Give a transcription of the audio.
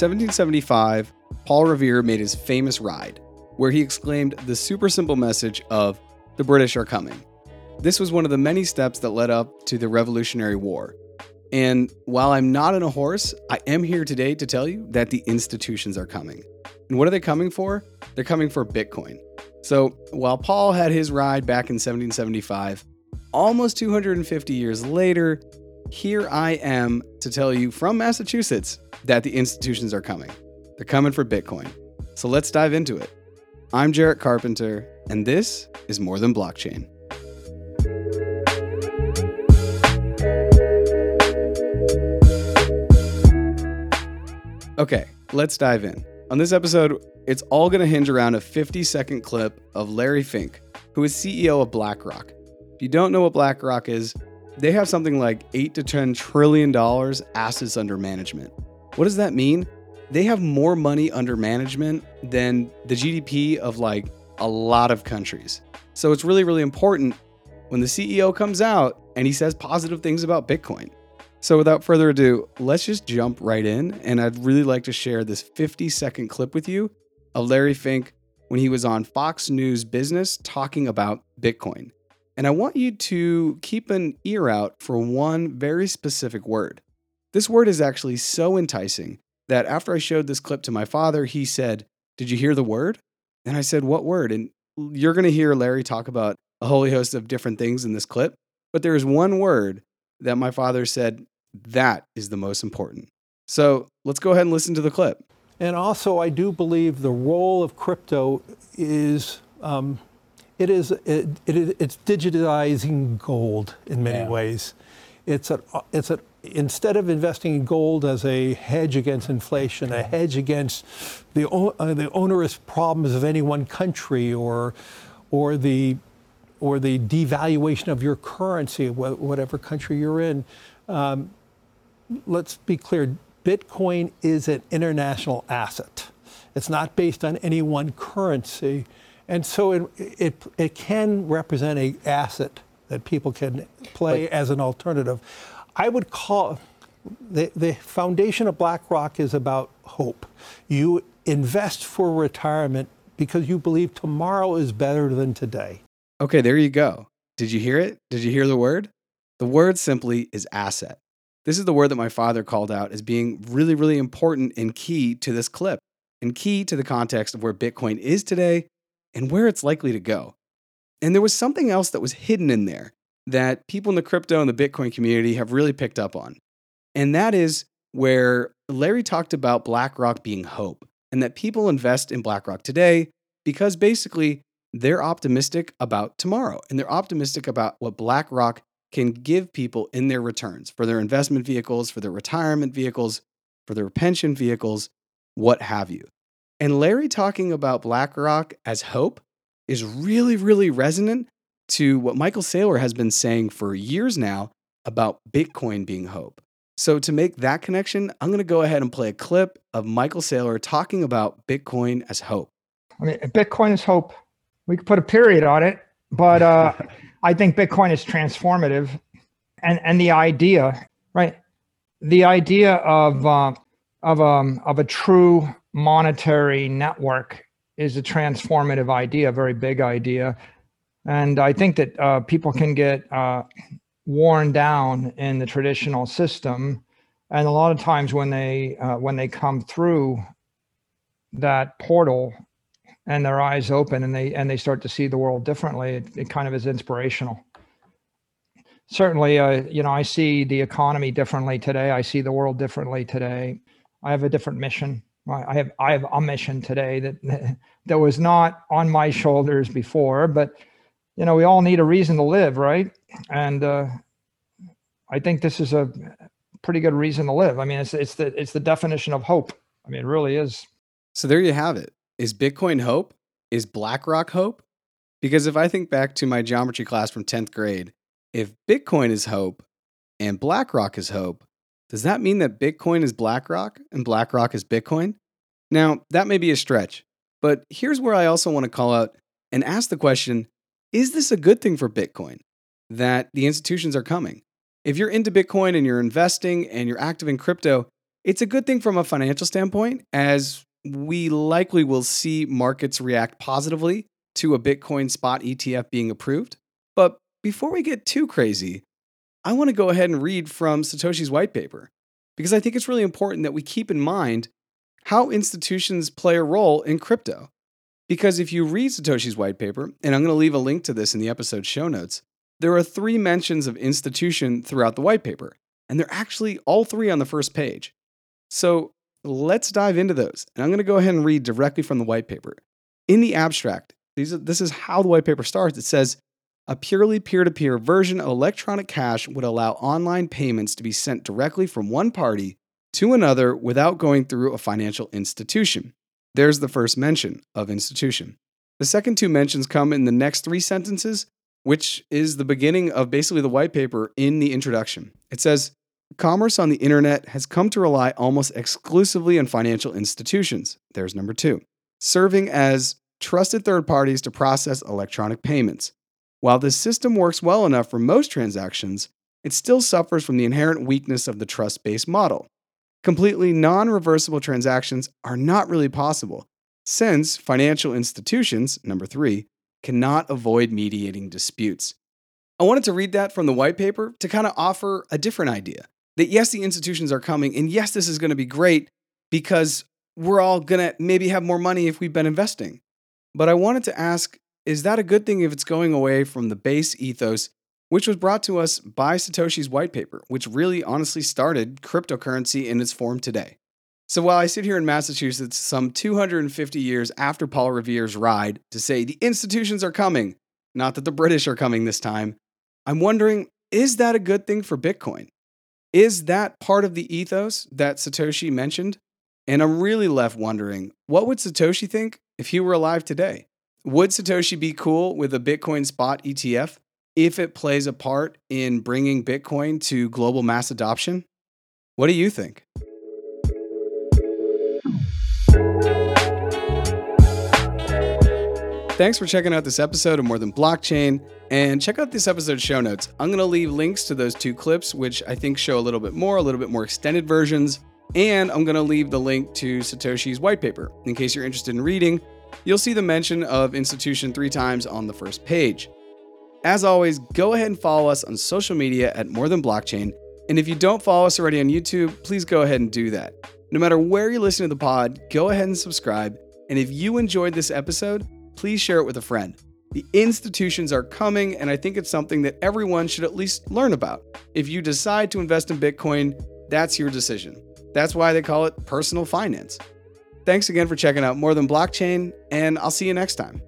1775, Paul Revere made his famous ride, where he exclaimed the super simple message of, The British are coming. This was one of the many steps that led up to the Revolutionary War. And while I'm not on a horse, I am here today to tell you that the institutions are coming. And what are they coming for? They're coming for Bitcoin. So while Paul had his ride back in 1775, almost 250 years later, here I am to tell you from Massachusetts that the institutions are coming. They're coming for Bitcoin. So let's dive into it. I'm Jarrett Carpenter, and this is More Than Blockchain. Okay, let's dive in. On this episode, it's all going to hinge around a 50 second clip of Larry Fink, who is CEO of BlackRock. If you don't know what BlackRock is, they have something like 8 to 10 trillion dollars assets under management. What does that mean? They have more money under management than the GDP of like a lot of countries. So it's really really important when the CEO comes out and he says positive things about Bitcoin. So without further ado, let's just jump right in and I'd really like to share this 50 second clip with you of Larry Fink when he was on Fox News Business talking about Bitcoin. And I want you to keep an ear out for one very specific word. This word is actually so enticing that after I showed this clip to my father, he said, Did you hear the word? And I said, What word? And you're going to hear Larry talk about a holy host of different things in this clip, but there is one word that my father said, That is the most important. So let's go ahead and listen to the clip. And also, I do believe the role of crypto is um, it is it, it, it's digitizing gold in many yeah. ways. It's a it's a instead of investing in gold as a hedge against inflation, a hedge against the uh, the onerous problems of any one country or or the or the devaluation of your currency, whatever country you're in. Um, let's be clear: Bitcoin is an international asset. It's not based on any one currency. And so it, it, it can represent a asset that people can play like, as an alternative. I would call the, the foundation of BlackRock is about hope. You invest for retirement because you believe tomorrow is better than today. Okay, there you go. Did you hear it? Did you hear the word? The word simply is asset. This is the word that my father called out as being really, really important and key to this clip and key to the context of where Bitcoin is today and where it's likely to go. And there was something else that was hidden in there that people in the crypto and the Bitcoin community have really picked up on. And that is where Larry talked about BlackRock being hope and that people invest in BlackRock today because basically they're optimistic about tomorrow and they're optimistic about what BlackRock can give people in their returns for their investment vehicles, for their retirement vehicles, for their pension vehicles, what have you. And Larry talking about BlackRock as hope is really, really resonant to what Michael Saylor has been saying for years now about Bitcoin being hope. So, to make that connection, I'm going to go ahead and play a clip of Michael Saylor talking about Bitcoin as hope. I mean, Bitcoin is hope. We could put a period on it, but uh, I think Bitcoin is transformative. And, and the idea, right? The idea of, uh, of, um, of a true monetary network is a transformative idea, a very big idea. And I think that uh, people can get uh, worn down in the traditional system. And a lot of times when they uh, when they come through that portal and their eyes open and they and they start to see the world differently, it, it kind of is inspirational. Certainly, uh, you know, I see the economy differently today. I see the world differently today. I have a different mission. I have I have a mission today that that was not on my shoulders before, but you know we all need a reason to live, right? And uh, I think this is a pretty good reason to live. I mean, it's it's the it's the definition of hope. I mean, it really is. So there you have it. Is Bitcoin hope? Is BlackRock hope? Because if I think back to my geometry class from 10th grade, if Bitcoin is hope and BlackRock is hope, does that mean that Bitcoin is BlackRock and BlackRock is Bitcoin? Now, that may be a stretch, but here's where I also want to call out and ask the question is this a good thing for Bitcoin that the institutions are coming? If you're into Bitcoin and you're investing and you're active in crypto, It's a good thing from a financial standpoint, as we likely will see markets react positively to a Bitcoin spot ETF being approved. But before we get too crazy, I want to go ahead and read from Satoshi's white paper because I think it's really important that we keep in mind how institutions play a role in crypto. Because if you read Satoshi's white paper, and I'm going to leave a link to this in the episode show notes, there are three mentions of institution throughout the white paper, and they're actually all three on the first page. So let's dive into those. And I'm going to go ahead and read directly from the white paper. In the abstract, these are, this is how the white paper starts. It says, a purely peer to peer version of electronic cash would allow online payments to be sent directly from one party to another without going through a financial institution. There's the first mention of institution. The second two mentions come in the next three sentences, which is the beginning of basically the white paper in the introduction. It says, Commerce on the internet has come to rely almost exclusively on financial institutions. There's number two, serving as trusted third parties to process electronic payments. While this system works well enough for most transactions, it still suffers from the inherent weakness of the trust based model. Completely non reversible transactions are not really possible, since financial institutions, number three, cannot avoid mediating disputes. I wanted to read that from the white paper to kind of offer a different idea that yes, the institutions are coming, and yes, this is going to be great because we're all going to maybe have more money if we've been investing. But I wanted to ask is that a good thing if it's going away from the base ethos, which was brought to us by Satoshi's white paper, which really honestly started cryptocurrency in its form today? So while I sit here in Massachusetts some 250 years after Paul Revere's ride to say the institutions are coming, not that the British are coming this time, I'm wondering is that a good thing for Bitcoin? Is that part of the ethos that Satoshi mentioned? And I'm really left wondering what would Satoshi think if he were alive today? Would Satoshi be cool with a Bitcoin spot ETF if it plays a part in bringing Bitcoin to global mass adoption? What do you think? Thanks for checking out this episode of More Than Blockchain. And check out this episode's show notes. I'm going to leave links to those two clips, which I think show a little bit more, a little bit more extended versions. And I'm going to leave the link to Satoshi's white paper. In case you're interested in reading, you'll see the mention of institution three times on the first page. As always, go ahead and follow us on social media at More Than Blockchain. And if you don't follow us already on YouTube, please go ahead and do that. No matter where you listen to the pod, go ahead and subscribe. And if you enjoyed this episode, please share it with a friend. The institutions are coming, and I think it's something that everyone should at least learn about. If you decide to invest in Bitcoin, that's your decision. That's why they call it personal finance. Thanks again for checking out More Than Blockchain, and I'll see you next time.